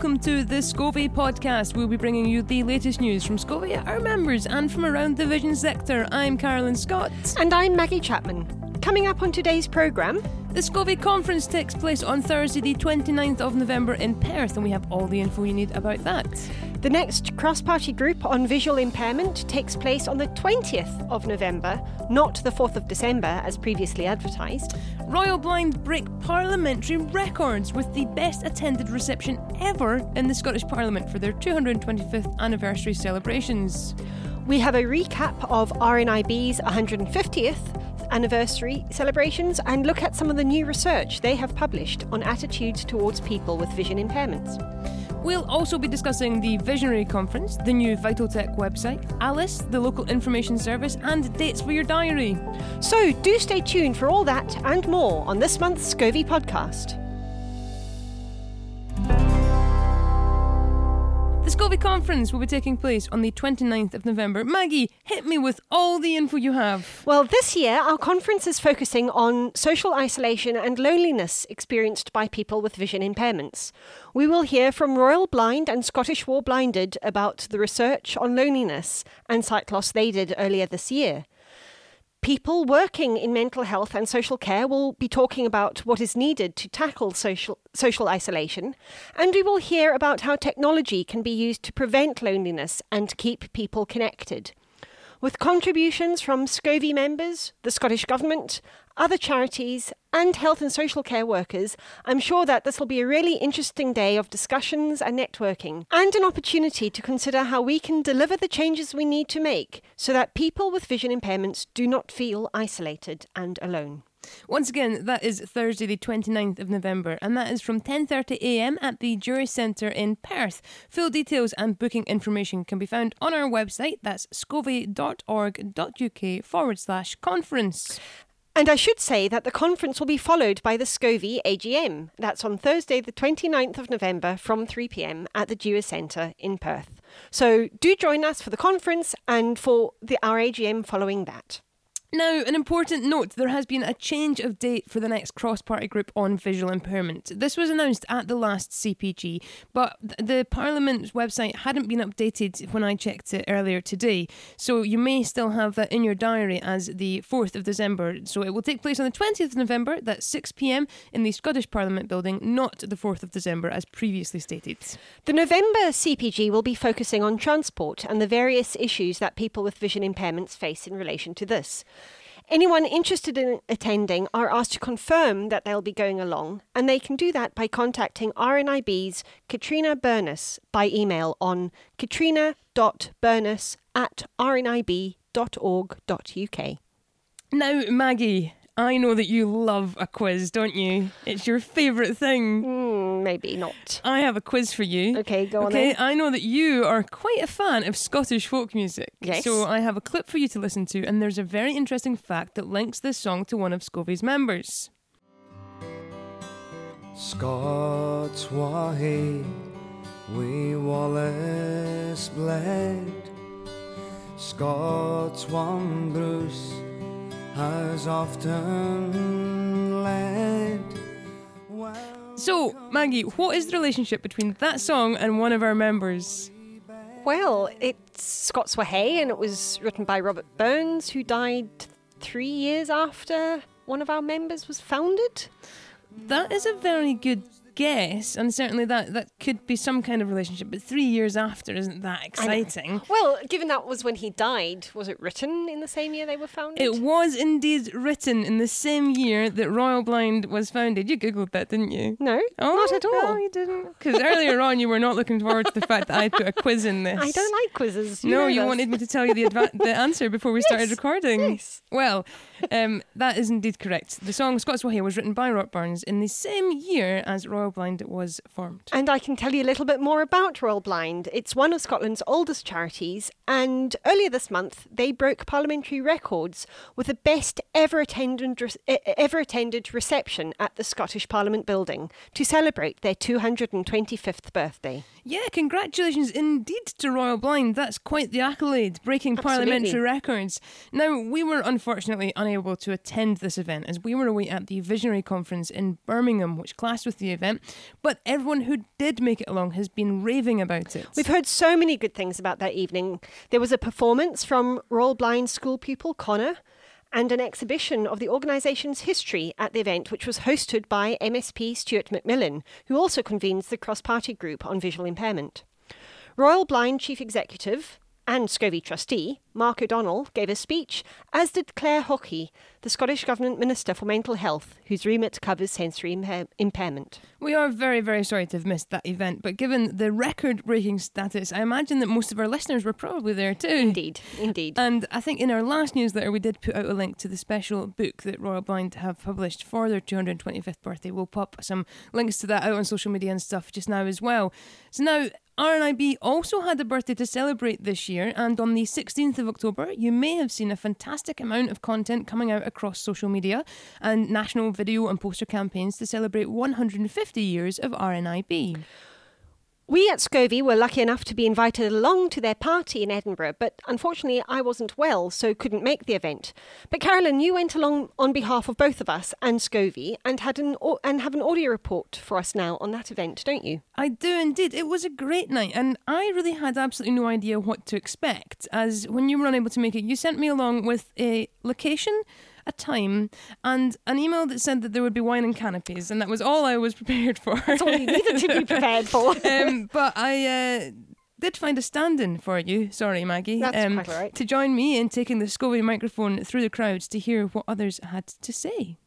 welcome to the SCOVI podcast. We'll be bringing you the latest news from SCOVI, our members, and from around the vision sector. I'm Carolyn Scott. And I'm Maggie Chapman. Coming up on today's programme, the SCOVI conference takes place on Thursday, the 29th of November in Perth, and we have all the info you need about that. The next cross party group on visual impairment takes place on the 20th of November, not the 4th of December as previously advertised. Royal Blind break parliamentary records with the best attended reception ever in the Scottish Parliament for their 225th anniversary celebrations. We have a recap of RNIB's 150th anniversary celebrations and look at some of the new research they have published on attitudes towards people with vision impairments. We'll also be discussing the Visionary Conference, the new Vital Tech website, ALISS, the local information service, and dates for your diary. So do stay tuned for all that and more on this month's SCOVI podcast. The Conference will be taking place on the 29th of November. Maggie, hit me with all the info you have. Well, this year our conference is focusing on social isolation and loneliness experienced by people with vision impairments. We will hear from Royal Blind and Scottish War Blinded about the research on loneliness and sight loss they did earlier this year. People working in mental health and social care will be talking about what is needed to tackle social, social isolation, and we will hear about how technology can be used to prevent loneliness and keep people connected. With contributions from SCOVI members, the Scottish Government, other charities, and health and social care workers, I'm sure that this will be a really interesting day of discussions and networking, and an opportunity to consider how we can deliver the changes we need to make so that people with vision impairments do not feel isolated and alone. Once again, that is Thursday, the 29th of November, and that is from 10.30am at the Dewar Centre in Perth. Full details and booking information can be found on our website. That's scovi.org.uk forward slash conference. And I should say that the conference will be followed by the SCOVI AGM. That's on Thursday, the 29th of November from 3pm at the Dewar Centre in Perth. So do join us for the conference and for the, our AGM following that. Now, an important note there has been a change of date for the next cross party group on visual impairment. This was announced at the last CPG, but the Parliament's website hadn't been updated when I checked it earlier today. So you may still have that in your diary as the 4th of December. So it will take place on the 20th of November, that's 6 pm, in the Scottish Parliament building, not the 4th of December as previously stated. The November CPG will be focusing on transport and the various issues that people with vision impairments face in relation to this. Anyone interested in attending are asked to confirm that they'll be going along, and they can do that by contacting RNIB's Katrina Burness by email on katrina.burness at rnib.org.uk. Now, Maggie, I know that you love a quiz, don't you? It's your favourite thing. Mm, maybe not. I have a quiz for you. Okay, go on. Okay, I know that you are quite a fan of Scottish folk music. Yes. So I have a clip for you to listen to, and there's a very interesting fact that links this song to one of SCOVI's members. Scots why we Wallace bled Scots one Bruce has often led. So, Maggie, what is the relationship between that song and one of our members? Well, it's Scots Wha Hae, and it was written by Robert Burns, who died three years after one of our members was founded. That is a very good guess, and certainly that that could be some kind of relationship. But three years after isn't that exciting. Well, given that was when he died, was it written in the same year they were founded? It was indeed written in the same year that Royal Blind was founded. You googled that, didn't you? No, oh, not at all. No, you didn't. Because earlier on, you were not looking forward to the fact that I put a quiz in this. I don't like quizzes. You no, you wanted me to tell you the adva- the answer before we yes. started recording. Yes. Well, um, that is indeed correct. The song Scots Wha Hae was written by Robert Burns in the same year as Royal Blind was formed. And I can tell you a little bit more about Royal Blind. It's one of Scotland's oldest charities, and earlier this month they broke parliamentary records with the best ever attended, ever attended reception at the Scottish Parliament building to celebrate their 225th birthday. Yeah, congratulations indeed to Royal Blind. That's quite the accolade, breaking Absolutely. parliamentary records. Now, we were unfortunately unable to attend this event as we were away at the Visionary Conference in Birmingham, which clashed with the event but everyone who did make it along has been raving about it. We've heard so many good things about that evening. There was a performance from Royal Blind school pupil Connor and an exhibition of the organisation's history at the event, which was hosted by MSP Stuart McMillan, who also convenes the cross party group on visual impairment. Royal Blind Chief Executive and SCOVI trustee, Mark O'Donnell, gave a speech, as did Clare Haughey, the Scottish Government Minister for Mental Health, whose remit covers sensory impair- impairment. We are very, very sorry to have missed that event, but given the record breaking status, I imagine that most of our listeners were probably there too. Indeed, indeed. And I think in our last newsletter, we did put out a link to the special book that Royal Blind have published for their 225th birthday. We'll pop some links to that out on social media and stuff just now as well. So now, RNIB also had a birthday to celebrate this year, and on the 16th of October, you may have seen a fantastic amount of content coming out across social media and national video and poster campaigns to celebrate 150 years of RNIB. We at SCOVI were lucky enough to be invited along to their party in Edinburgh, but unfortunately I wasn't well, so couldn't make the event. But Carolyn, you went along on behalf of both of us and SCOVI and had an and have an audio report for us now on that event, don't you? I do indeed. It was a great night, and I really had absolutely no idea what to expect. As when you were unable to make it, you sent me along with a location a time and an email that said that there would be wine and canapes, and that was all I was prepared for. That's all you needed to be prepared for. um, but I. Uh, did find a stand-in for you, sorry Maggie, That's um, quite right. to join me in taking the SCOVI microphone through the crowds to hear what others had to say.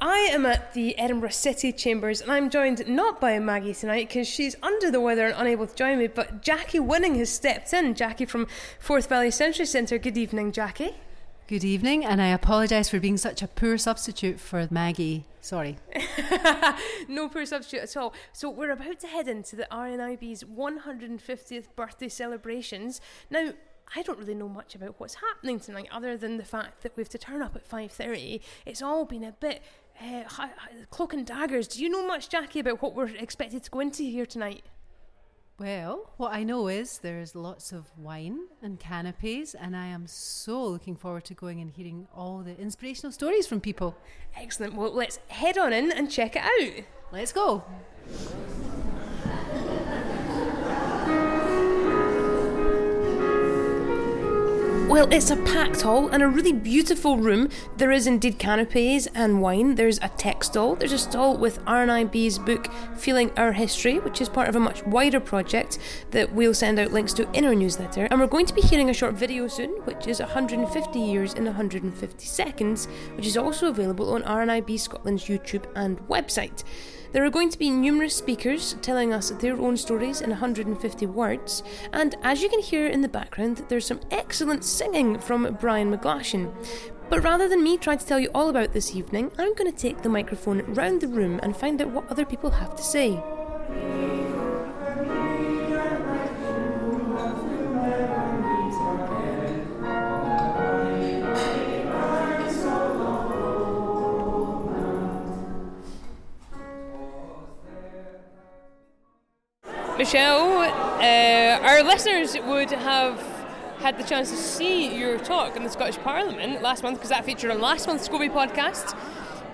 I am at the Edinburgh City Chambers and I'm joined not by Maggie tonight because she's under the weather and unable to join me, but Jackie Winning has stepped in. Jackie from Forth Valley Sensory Centre. Good evening, Jackie. Good evening, and I apologise for being such a poor substitute for Maggie. Sorry. no poor substitute at all. So we're about to head into the RNIB's 150th birthday celebrations. Now, I don't really know much about what's happening tonight, other than the fact that we have to turn up at 5:30. It's all been a bit uh, cloak and daggers. Do you know much, Jackie, about what we're expected to go into here tonight? Well, what I know is there's lots of wine and canapes, and I am so looking forward to going and hearing all the inspirational stories from people. Excellent. Well, let's head on in and check it out. Let's go. Well, it's a packed hall and a really beautiful room. There is indeed canapes and wine. There's a tech stall. There's a stall with RNIB's book Feeling Our History, which is part of a much wider project that we'll send out links to in our newsletter. And we're going to be hearing a short video soon, which is 150 years in 150 seconds, which is also available on RNIB Scotland's YouTube and website. There are going to be numerous speakers telling us their own stories in 150 words, and as you can hear in the background, there's some excellent singing from Brian McGlashan. But rather than me try to tell you all about this evening, I'm going to take the microphone round the room and find out what other people have to say. Michelle, uh, our listeners would have had the chance to see your talk in the Scottish Parliament last month because that featured on last month's SCOVI podcast.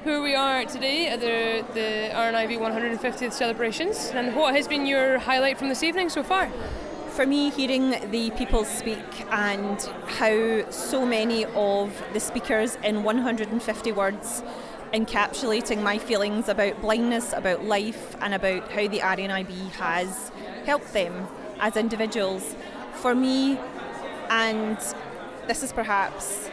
Who we are today at the, the RNIB 150th celebrations, and what has been your highlight from this evening so far? For me, hearing the people speak and how so many of the speakers in 150 words encapsulating my feelings about blindness, about life, and about how the RNIB has helped them as individuals. For me, and this is perhaps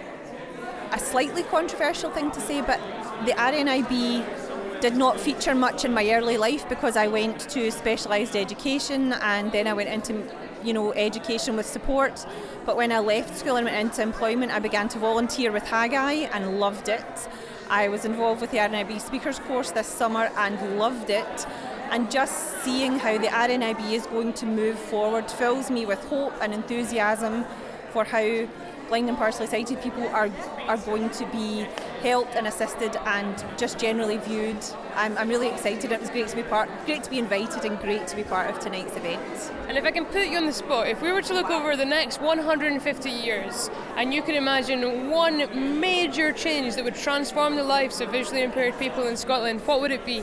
a slightly controversial thing to say, but the RNIB did not feature much in my early life because I went to specialised education and then I went into you know education with support. But when I left school and went into employment, I began to volunteer with Haggai and loved it. I was involved with the RNIB speakers course this summer and loved it. And just seeing how the RNIB is going to move forward fills me with hope and enthusiasm for how blind and partially sighted people are, are going to be helped and assisted and just generally viewed. I'm, I'm really excited. It was great to be part, great to be invited, and great to be part of tonight's event. And if I can put you on the spot, if we were to look over the next 150 years and you could imagine one major change that would transform the lives of visually impaired people in Scotland, what would it be?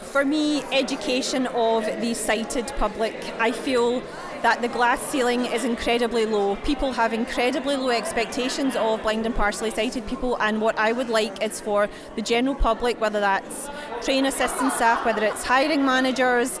For me, education of the sighted public. I feel that the glass ceiling is incredibly low. People have incredibly low expectations of blind and partially sighted people, and what I would like is for the general public, whether that's train assistant staff, whether it's hiring managers,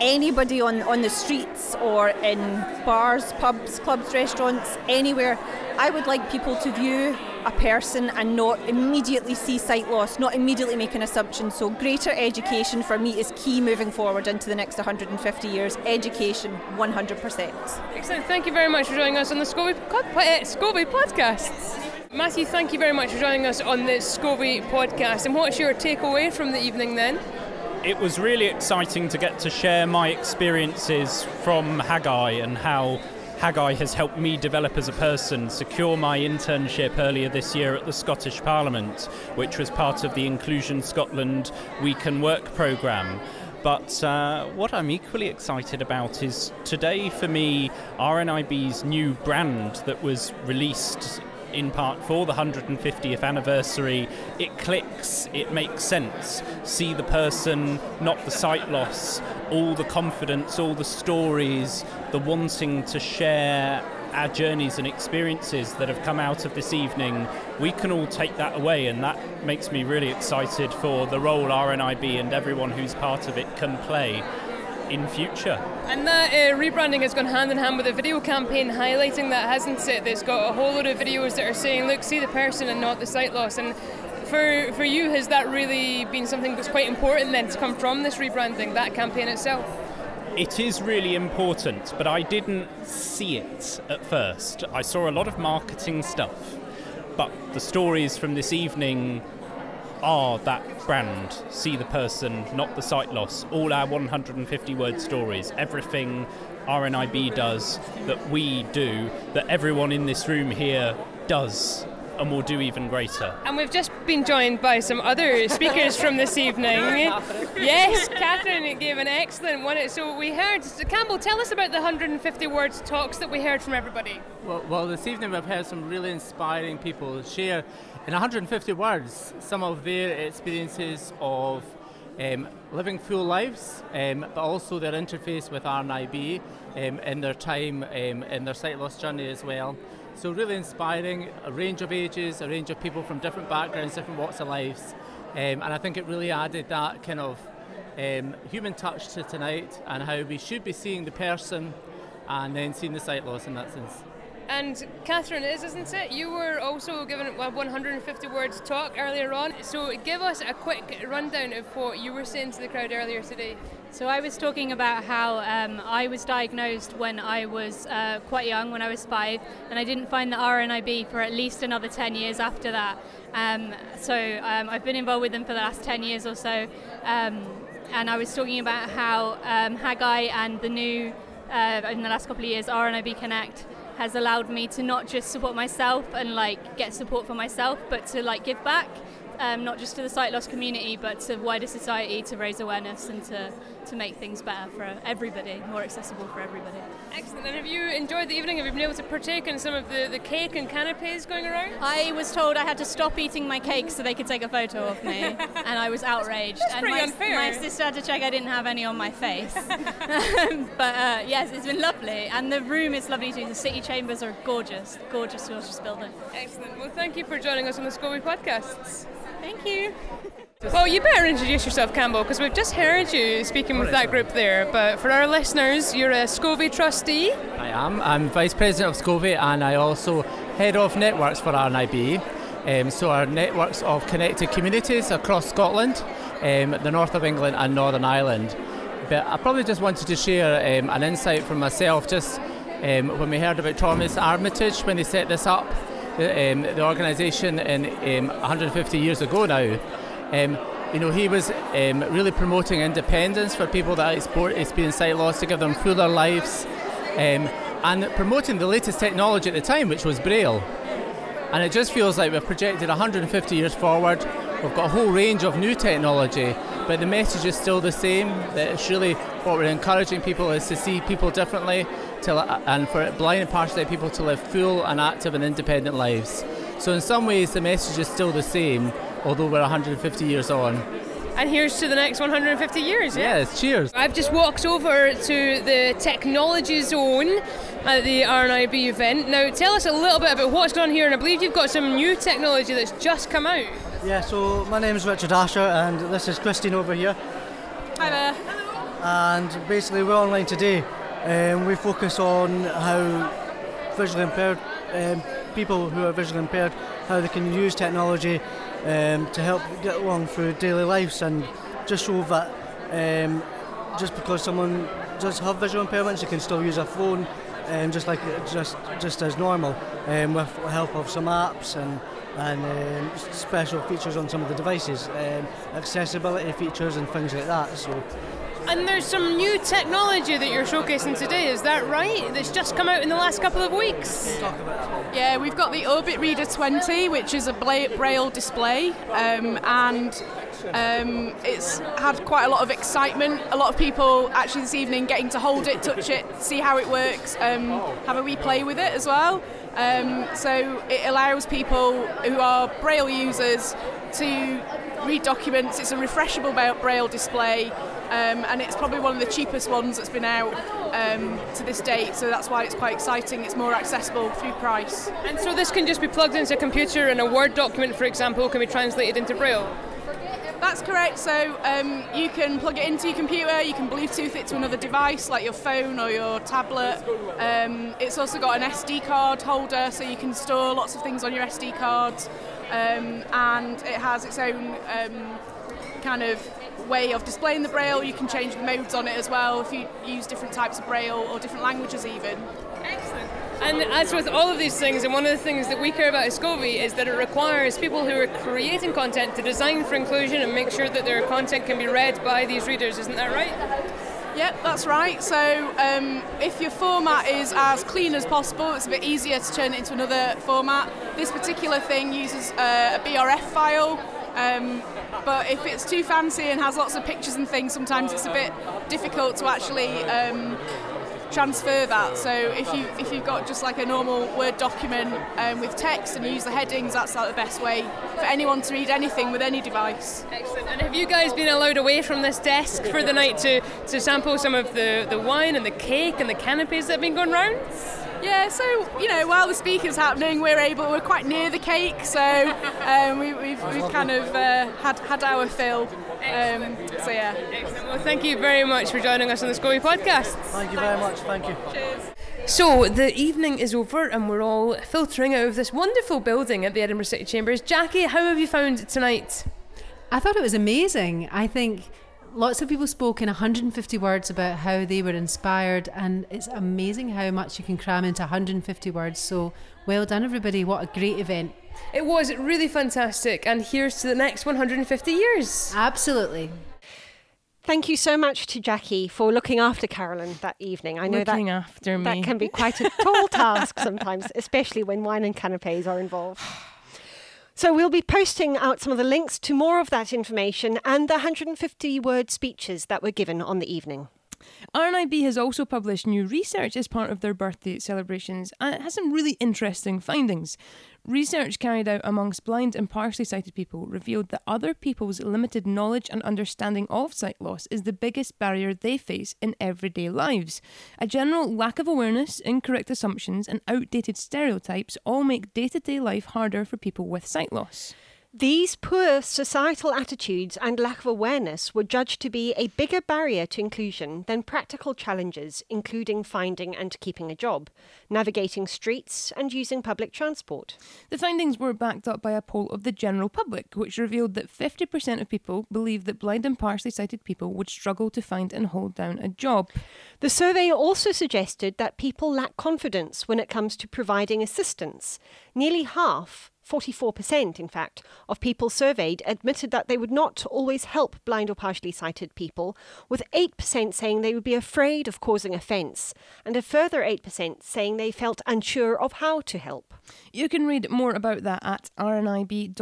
anybody on, on the streets or in bars, pubs, clubs, restaurants, anywhere, I would like people to view a person and not immediately see sight loss, not immediately make an assumption. So, greater education for me is key moving forward into the next 150 years. Education, 100%. Excellent. Thank you very much for joining us on the SCOVI, uh, podcast. Matthew, thank you very much for joining us on the SCOVI podcast. And what's your takeaway from the evening then? It was really exciting to get to share my experiences from Haggai and how Haggai has helped me develop as a person, secure my internship earlier this year at the Scottish Parliament, which was part of the Inclusion Scotland We Can Work programme. But uh, what I'm equally excited about is today for me, RNIB's new brand that was released in part for the 150th anniversary, it clicks, it makes sense. See the person, not the sight loss, all the confidence, all the stories, the wanting to share our journeys and experiences that have come out of this evening, we can all take that away, and that makes me really excited for the role RNIB and everyone who's part of it can play in future. And that uh, rebranding has gone hand in hand with a video campaign highlighting that, hasn't it? That's got a whole load of videos that are saying, look, see the person and not the sight loss. And for, for you, has that really been something that's quite important then to come from this rebranding, that campaign itself? It is really important, but I didn't see it at first. I saw a lot of marketing stuff, but the stories from this evening are that brand. See the person, not the sight loss. All our 150 word stories, everything RNIB does that we do, that everyone in this room here does and we'll do even greater. And we've just been joined by some other speakers from this evening. yes, Catherine gave an excellent one. So we heard, Campbell, tell us about the 150 words talks that we heard from everybody. Well, well this evening we've heard some really inspiring people share in 150 words some of their experiences of um, living full lives, um, but also their interface with RNIB um, in their time um, in their sight loss journey as well. So really inspiring, a range of ages, a range of people from different backgrounds, different walks of lives, um, and I think it really added that kind of um, human touch to tonight and how we should be seeing the person and then seeing the sight loss in that sense. And Catherine, is isn't it? You were also given a 150 words talk earlier on. So give us a quick rundown of what you were saying to the crowd earlier today. So I was talking about how um, I was diagnosed when I was uh, quite young, when I was five, and I didn't find the RNIB for at least another 10 years after that. Um, so um, I've been involved with them for the last 10 years or so. Um, and I was talking about how um, Haggai and the new, uh, in the last couple of years, RNIB Connect has allowed me to not just support myself and like get support for myself, but to like give back um, not just to the sight loss community, but to wider society to raise awareness and to, to make things better for everybody, more accessible for everybody. Excellent. And have you enjoyed the evening? Have you been able to partake in some of the, the cake and canapes going around? I was told I had to stop eating my cake so they could take a photo of me, and I was outraged. That's, that's and pretty my, unfair. my sister had to check I didn't have any on my face. but uh, yes, it's been lovely, and the room is lovely too. The city chambers are gorgeous, gorgeous, gorgeous building. Excellent. Well, thank you for joining us on the SCOVI podcasts. Thank you. Well, you better introduce yourself, Campbell, because we've just heard you speaking with that group there. But for our listeners, you're a SCOVI trustee. I am. I'm Vice President of SCOVI and I also head of networks for RNIB. Um, so our networks of connected communities across Scotland, um, the north of England and Northern Ireland. But I probably just wanted to share um, an insight from myself just um, when we heard about Thomas Armitage when they set this up the, um, the organisation in um, 150 years ago now. Um, you know, he was um, really promoting independence for people that experience sight loss to give them fuller lives, um, and promoting the latest technology at the time, which was Braille. And it just feels like we've projected 150 years forward. We've got a whole range of new technology, but the message is still the same. That it's really what we're encouraging people is to see people differently, to, and for blind and partially people to live full and active and independent lives. So in some ways, the message is still the same, although we're 150 years on. And here's to the next 150 years. Yeah? Yes, cheers. I've just walked over to the technology zone at the RNIB event. Now, tell us a little bit about what's going on here, and I believe you've got some new technology that's just come out. Yeah, so my name is Richard Asher, and this is Christine over here. Hi there. And basically, we're online today. Um, we focus on how visually impaired um, people who are visually impaired, how they can use technology um, to help get along through daily lives and just show that um, just because someone does have visual impairments, they can still use a phone um, just like just just as normal um, with the help of some apps and and um, special features on some of the devices, um, accessibility features and things like that. So. And there's some new technology that you're showcasing today, is that right? That's just come out in the last couple of weeks. Yeah, we've got the Orbit Reader 20, which is a braille display, um, and um, it's had quite a lot of excitement. A lot of people actually this evening getting to hold it, touch it, see how it works, um, have a wee play with it as well. Um, so it allows people who are braille users to read documents. It's a refreshable braille display um, and it's probably one of the cheapest ones that's been out um, to this date. So that's why it's quite exciting. It's more accessible through price. And so this can just be plugged into a computer, and a Word document, for example, can be translated into Braille. That's correct. So um, you can plug it into your computer, you can Bluetooth it to another device like your phone or your tablet. Um, it's also got an SD card holder, so you can store lots of things on your SD cards. Um, and it has its own um, kind of way of displaying the braille. You can change the modes on it as well if you use different types of braille or different languages even. Excellent. And as with all of these things, and one of the things that we care about at SCOVI is that it requires people who are creating content to design for inclusion and make sure that their content can be read by these readers. Isn't that right? Yep, that's right. So um, if your format is as clean as possible, it's a bit easier to turn it into another format. This particular thing uses uh, a BRF file, um, but if it's too fancy and has lots of pictures and things, sometimes it's a bit difficult to actually um, transfer that. So if you if you've got just like a normal Word document um, with text and you use the headings, that's like the best way for anyone to read anything with any device. Excellent. And have you guys been allowed away from this desk for the night to, to sample some of the, the wine and the cake and the canapes that have been going round? Yeah, so you know, while the speaker's happening, we're able, we're quite near the cake, so um, we, have we've, we've kind of uh, had had our fill. Um, so yeah. Excellent. Well, thank you very much for joining us on the SCOVI podcast. Thank you very much. Thank you. Cheers. So the evening is over and we're all filtering out of this wonderful building at the Edinburgh City Chambers. Jackie, how have you found it tonight? I thought it was amazing. I think lots of people spoke in 150 words about how they were inspired, and it's amazing how much you can cram into 150 words. So, well done, everybody. What a great event! It was really fantastic, and here's to the next 150 years. Absolutely. Thank you so much to Jackie for looking after Carolyn that evening. I know looking that after me. that can be quite a tall task sometimes, especially when wine and canapes are involved. So we'll be posting out some of the links to more of that information and the 150 word speeches that were given on the evening. RNIB has also published new research as part of their birthday celebrations, and it has some really interesting findings. Research carried out amongst blind and partially sighted people revealed that other people's limited knowledge and understanding of sight loss is the biggest barrier they face in everyday lives. A general lack of awareness, incorrect assumptions, and outdated stereotypes all make day to day life harder for people with sight loss. These poor societal attitudes and lack of awareness were judged to be a bigger barrier to inclusion than practical challenges, including finding and keeping a job, navigating streets, and using public transport. The findings were backed up by a poll of the general public, which revealed that 50% of people believe that blind and partially sighted people would struggle to find and hold down a job. The survey also suggested that people lack confidence when it comes to providing assistance. Nearly half 44%, in fact, of people surveyed admitted that they would not always help blind or partially sighted people, with 8% saying they would be afraid of causing offence, and a further 8% saying they felt unsure of how to help. You can read more about that at rnib.org.uk,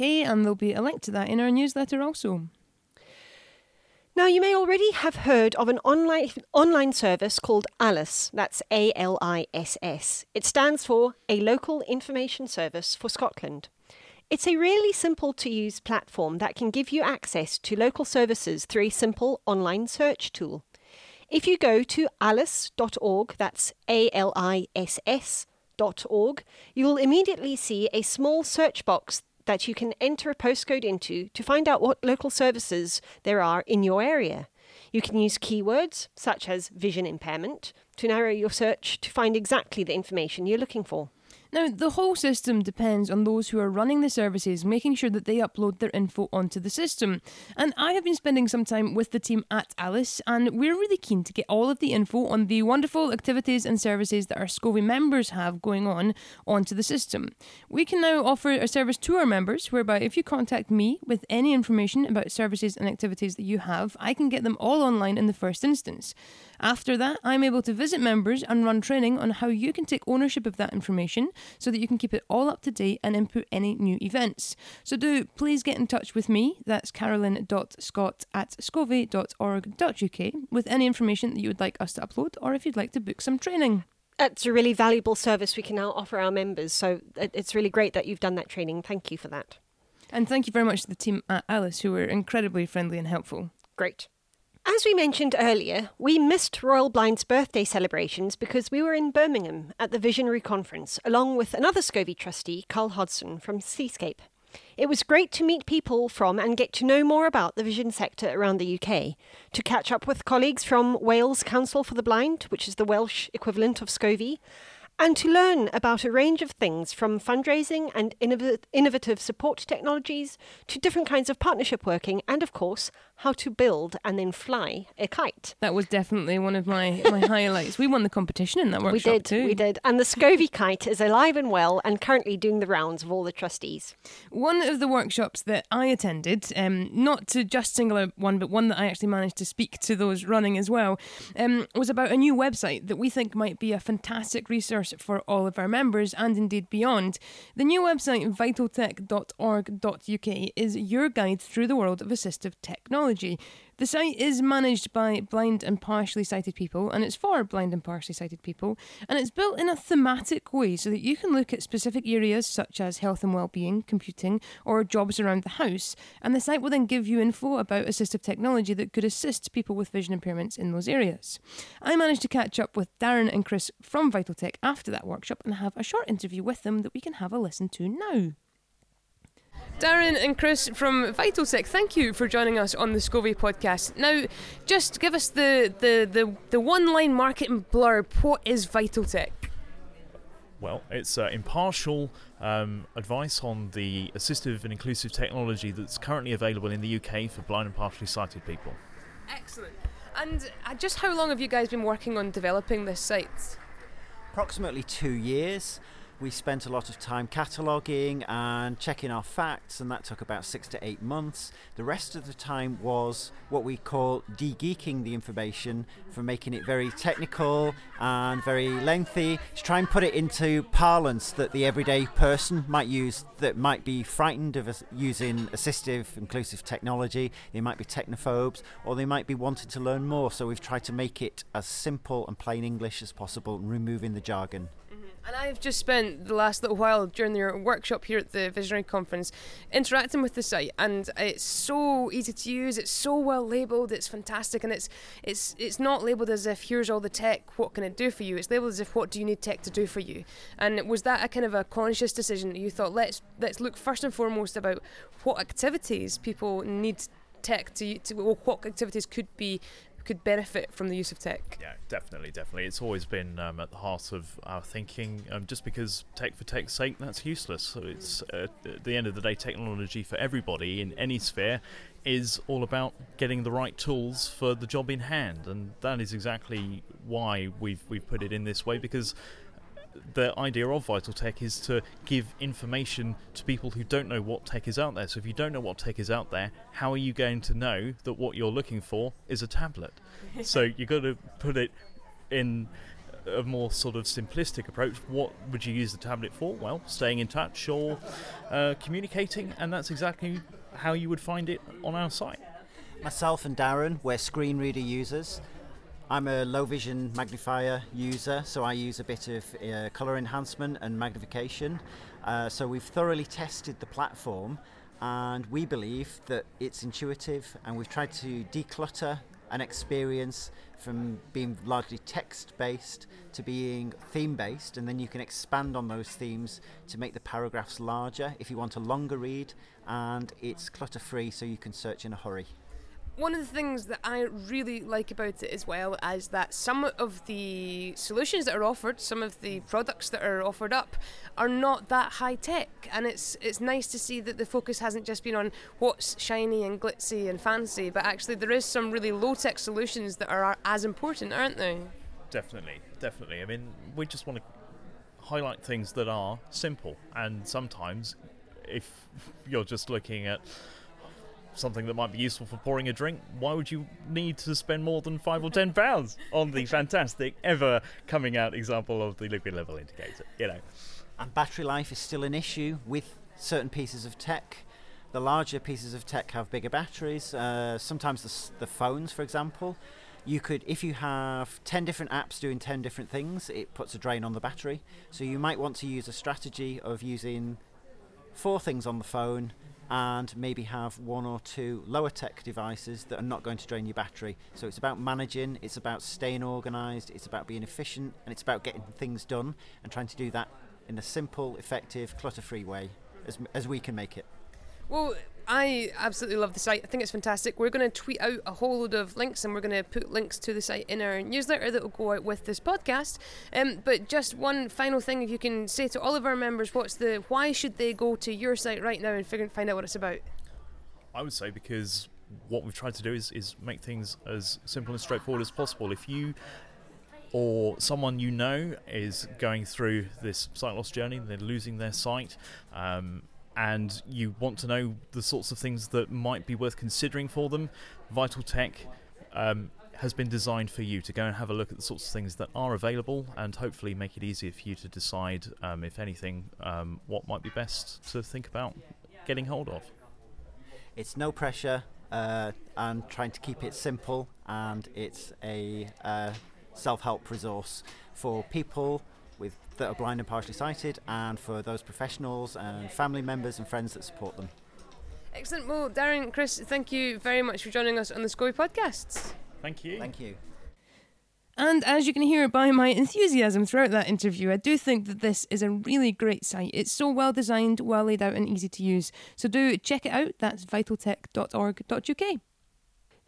and there'll be a link to that in our newsletter also. Now, you may already have heard of an online, online service called ALISS. That's A L I S S. It stands for a Local Information Service for Scotland. It's a really simple to use platform that can give you access to local services through a simple online search tool. If you go to aliss.org, that's A L I S S.org, you will immediately see a small search box that you can enter a postcode into to find out what local services there are in your area. You can use keywords such as vision impairment to narrow your search to find exactly the information you're looking for. Now, the whole system depends on those who are running the services making sure that they upload their info onto the system. And I have been spending some time with the team at ALISS, and we're really keen to get all of the info on the wonderful activities and services that our SCOVI members have going on onto the system. We can now offer a service to our members whereby if you contact me with any information about services and activities that you have, I can get them all online in the first instance. After that, I'm able to visit members and run training on how you can take ownership of that information so that you can keep it all up to date and input any new events. So do please get in touch with me. That's carolyn.scott at scovi.org.uk with any information that you would like us to upload or if you'd like to book some training. It's a really valuable service we can now offer our members. So it's really great that you've done that training. Thank you for that. And thank you very much to the team at ALISS, who were incredibly friendly and helpful. Great. As we mentioned earlier, we missed Royal Blind's birthday celebrations because we were in Birmingham at the Visionary Conference, along with another SCOVI trustee, Carl Hodson from Seascape. It was great to meet people from and get to know more about the vision sector around the UK, to catch up with colleagues from Wales Council for the Blind, which is the Welsh equivalent of SCOVI, and to learn about a range of things from fundraising and innovative support technologies to different kinds of partnership working, and of course, how to build and then fly a kite. That was definitely one of my, my highlights. We won the competition in that workshop we did, too. We did. And the SCOVI kite is alive and well and currently doing the rounds of all the trustees. One of the workshops that I attended, um, not to just single out one, but one that I actually managed to speak to those running as well, um, was about a new website that we think might be a fantastic resource for all of our members and indeed beyond. The new website, vitaltech.org.uk, is your guide through the world of assistive technology technology. The site is managed by blind and partially sighted people, and it's for blind and partially sighted people, and it's built in a thematic way so that you can look at specific areas such as health and well-being, computing, or jobs around the house, and the site will then give you info about assistive technology that could assist people with vision impairments in those areas. I managed to catch up with Darren and Chris from Vitaltech after that workshop and have a short interview with them that we can have a listen to now. Darren and Chris from Vitaltech, thank you for joining us on the SCOVI podcast. Now, just give us the, the, the, the one line marketing blurb. What is Vitaltech? Well, it's uh, impartial um, advice on the assistive and inclusive technology that's currently available in the UK for blind and partially sighted people. Excellent. And uh, just how long have you guys been working on developing this site? Approximately two years we spent a lot of time cataloguing and checking our facts, and that took about six to eight months. The rest of the time was what we call de geeking the information for making it very technical and very lengthy to try and put it into parlance that the everyday person might use that might be frightened of using assistive, inclusive technology. They might be technophobes or they might be wanting to learn more. So we've tried to make it as simple and plain English as possible, removing the jargon. And I've just spent the last little while during your workshop here at the Visionary Conference interacting with the site, and it's so easy to use. It's so well labelled. It's fantastic, and it's it's it's not labelled as if here's all the tech. What can it do for you? It's labelled as if what do you need tech to do for you? And was that a kind of a conscious decision that you thought let's let's look first and foremost about what activities people need tech to, to well, what activities could be could benefit from the use of tech. Yeah, definitely, definitely. It's always been um, at the heart of our thinking. Um, just because tech for tech's sake, that's useless. So it's uh, at the end of the day, technology for everybody in any sphere is all about getting the right tools for the job in hand, and that is exactly why we've we've put it in this way because the idea of Vital Tech is to give information to people who don't know what tech is out there. So if you don't know what tech is out there, how are you going to know that what you're looking for is a tablet? so you've got to put it in a more sort of simplistic approach. What would you use the tablet for? Well, staying in touch or uh, communicating, and that's exactly how you would find it on our site. Myself and Darren, we're screen reader users. I'm a low vision magnifier user, so I use a bit of uh, color enhancement and magnification. Uh, so we've thoroughly tested the platform and we believe that it's intuitive and we've tried to declutter an experience from being largely text based to being theme based, and then you can expand on those themes to make the paragraphs larger if you want a longer read, and it's clutter free so you can search in a hurry one of the things that I really like about it as well is that some of the solutions that are offered, some of the products that are offered up, are not that high tech, and it's it's nice to see that the focus hasn't just been on what's shiny and glitzy and fancy, but actually there is some really low tech solutions that are, are as important, aren't they? Definitely, definitely. I mean, we just want to highlight things that are simple, and sometimes if you're just looking at something that might be useful for pouring a drink, why would you need to spend more than five or ten pounds on the fantastic, ever coming out example of the liquid level indicator? You know. And battery life is still an issue with certain pieces of tech. The larger pieces of tech have bigger batteries. Uh, sometimes the, the phones, for example, you could, if you have 10 different apps doing 10 different things, it puts a drain on the battery. So you might want to use a strategy of using four things on the phone and maybe have one or two lower tech devices that are not going to drain your battery. So it's about managing, it's about staying organized, it's about being efficient, and it's about getting things done and trying to do that in a simple, effective, clutter free way as, as we can make it. Well, I absolutely love the site. I think it's fantastic. We're going to tweet out a whole load of links and we're going to put links to the site in our newsletter that will go out with this podcast. Um, but just one final thing, if you can say to all of our members, what's the why should they go to your site right now and figure, find out what it's about? I would say because what we've tried to do is, is make things as simple and straightforward as possible. If you or someone you know is going through this sight loss journey, they're losing their sight. Um, and you want to know the sorts of things that might be worth considering for them, Vital Tech um, has been designed for you to go and have a look at the sorts of things that are available and hopefully make it easier for you to decide, um, if anything, um, what might be best to think about getting hold of. It's no pressure uh, and trying to keep it simple, and it's a uh, self help resource for people that are blind and partially sighted, and for those professionals and family members and friends that support them. Excellent. Well, Darren, Chris, thank you very much for joining us on the SCOVI podcasts. Thank you. Thank you. And as you can hear by my enthusiasm throughout that interview, I do think that this is a really great site. It's so well designed, well laid out, and easy to use. So do check it out. That's vitaltech.org.uk.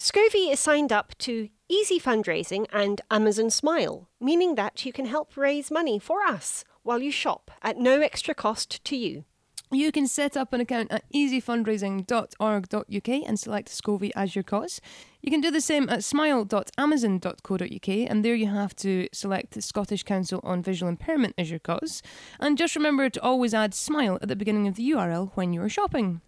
SCOVI is signed up to Easy Fundraising and Amazon Smile, meaning that you can help raise money for us while you shop at no extra cost to you. You can set up an account at easyfundraising.org.uk and select SCOVI as your cause. You can do the same at smile.amazon.co.uk and there you have to select the Scottish Council on Visual Impairment as your cause. And just remember to always add smile at the beginning of the URL when you are shopping.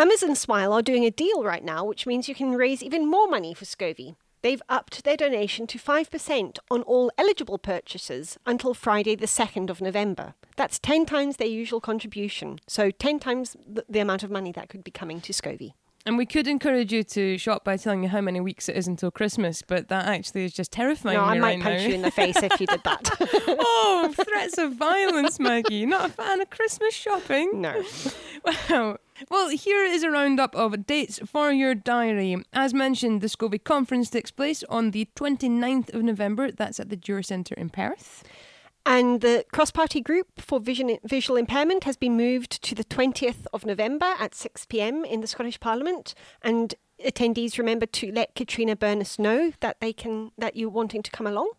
Amazon Smile are doing a deal right now, which means you can raise even more money for SCOVI. They've upped their donation to 5% on all eligible purchases until Friday, the 2nd of November. That's 10 times their usual contribution, so 10 times the, amount of money that could be coming to SCOVI. And we could encourage you to shop by telling you how many weeks it is until Christmas, but that actually is just terrifying. No, I might right punch now. you in the face if you did that. oh, threats of violence, Maggie. Not a fan of Christmas shopping? No. Wow. Well, here is a roundup of dates for your diary. As mentioned, the SCOVI conference takes place on the 29th of November. That's at the Dewar Centre in Perth. And the cross party group for vision, visual impairment has been moved to the 20th of November at 6 pm in the Scottish Parliament. And attendees remember to let Katrina Burness know that they can that you're wanting to come along.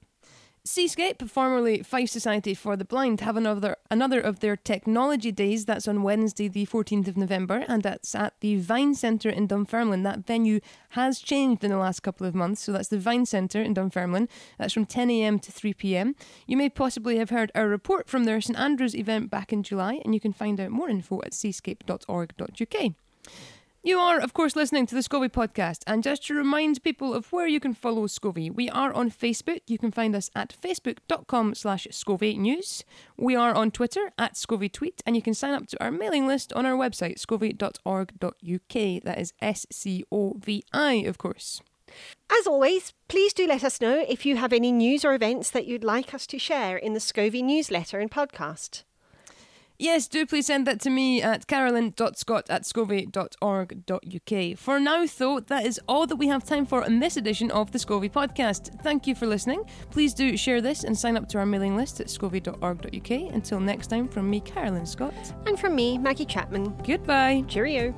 Seascape, formerly Fife Society for the Blind, have another another of their technology days. That's on Wednesday, the 14th of November, and that's at the Vine Centre in Dunfermline. That venue has changed in the last couple of months, so that's the Vine Centre in Dunfermline. That's from 10am to 3pm. You may possibly have heard our report from their St Andrews event back in July, and you can find out more info at seascape.org.uk. You are, of course, listening to the SCOVI podcast, and just to remind people of where you can follow SCOVI, we are on Facebook. You can find us at facebook.com slash SCOVI News. We are on Twitter at SCOVI Tweet, and you can sign up to our mailing list on our website, scovi.org.uk. That is S C O V I, of course. As always, please do let us know if you have any news or events that you'd like us to share in the SCOVI newsletter and podcast. Yes, do please send that to me at carolyn.scott at scovi.org.uk. For now, though, that is all that we have time for in this edition of the SCOVI podcast. Thank you for listening. Please do share this and sign up to our mailing list at scovi.org.uk. Until next time, from me, Carolyn Scott. And from me, Maggie Chapman. Goodbye. Cheerio.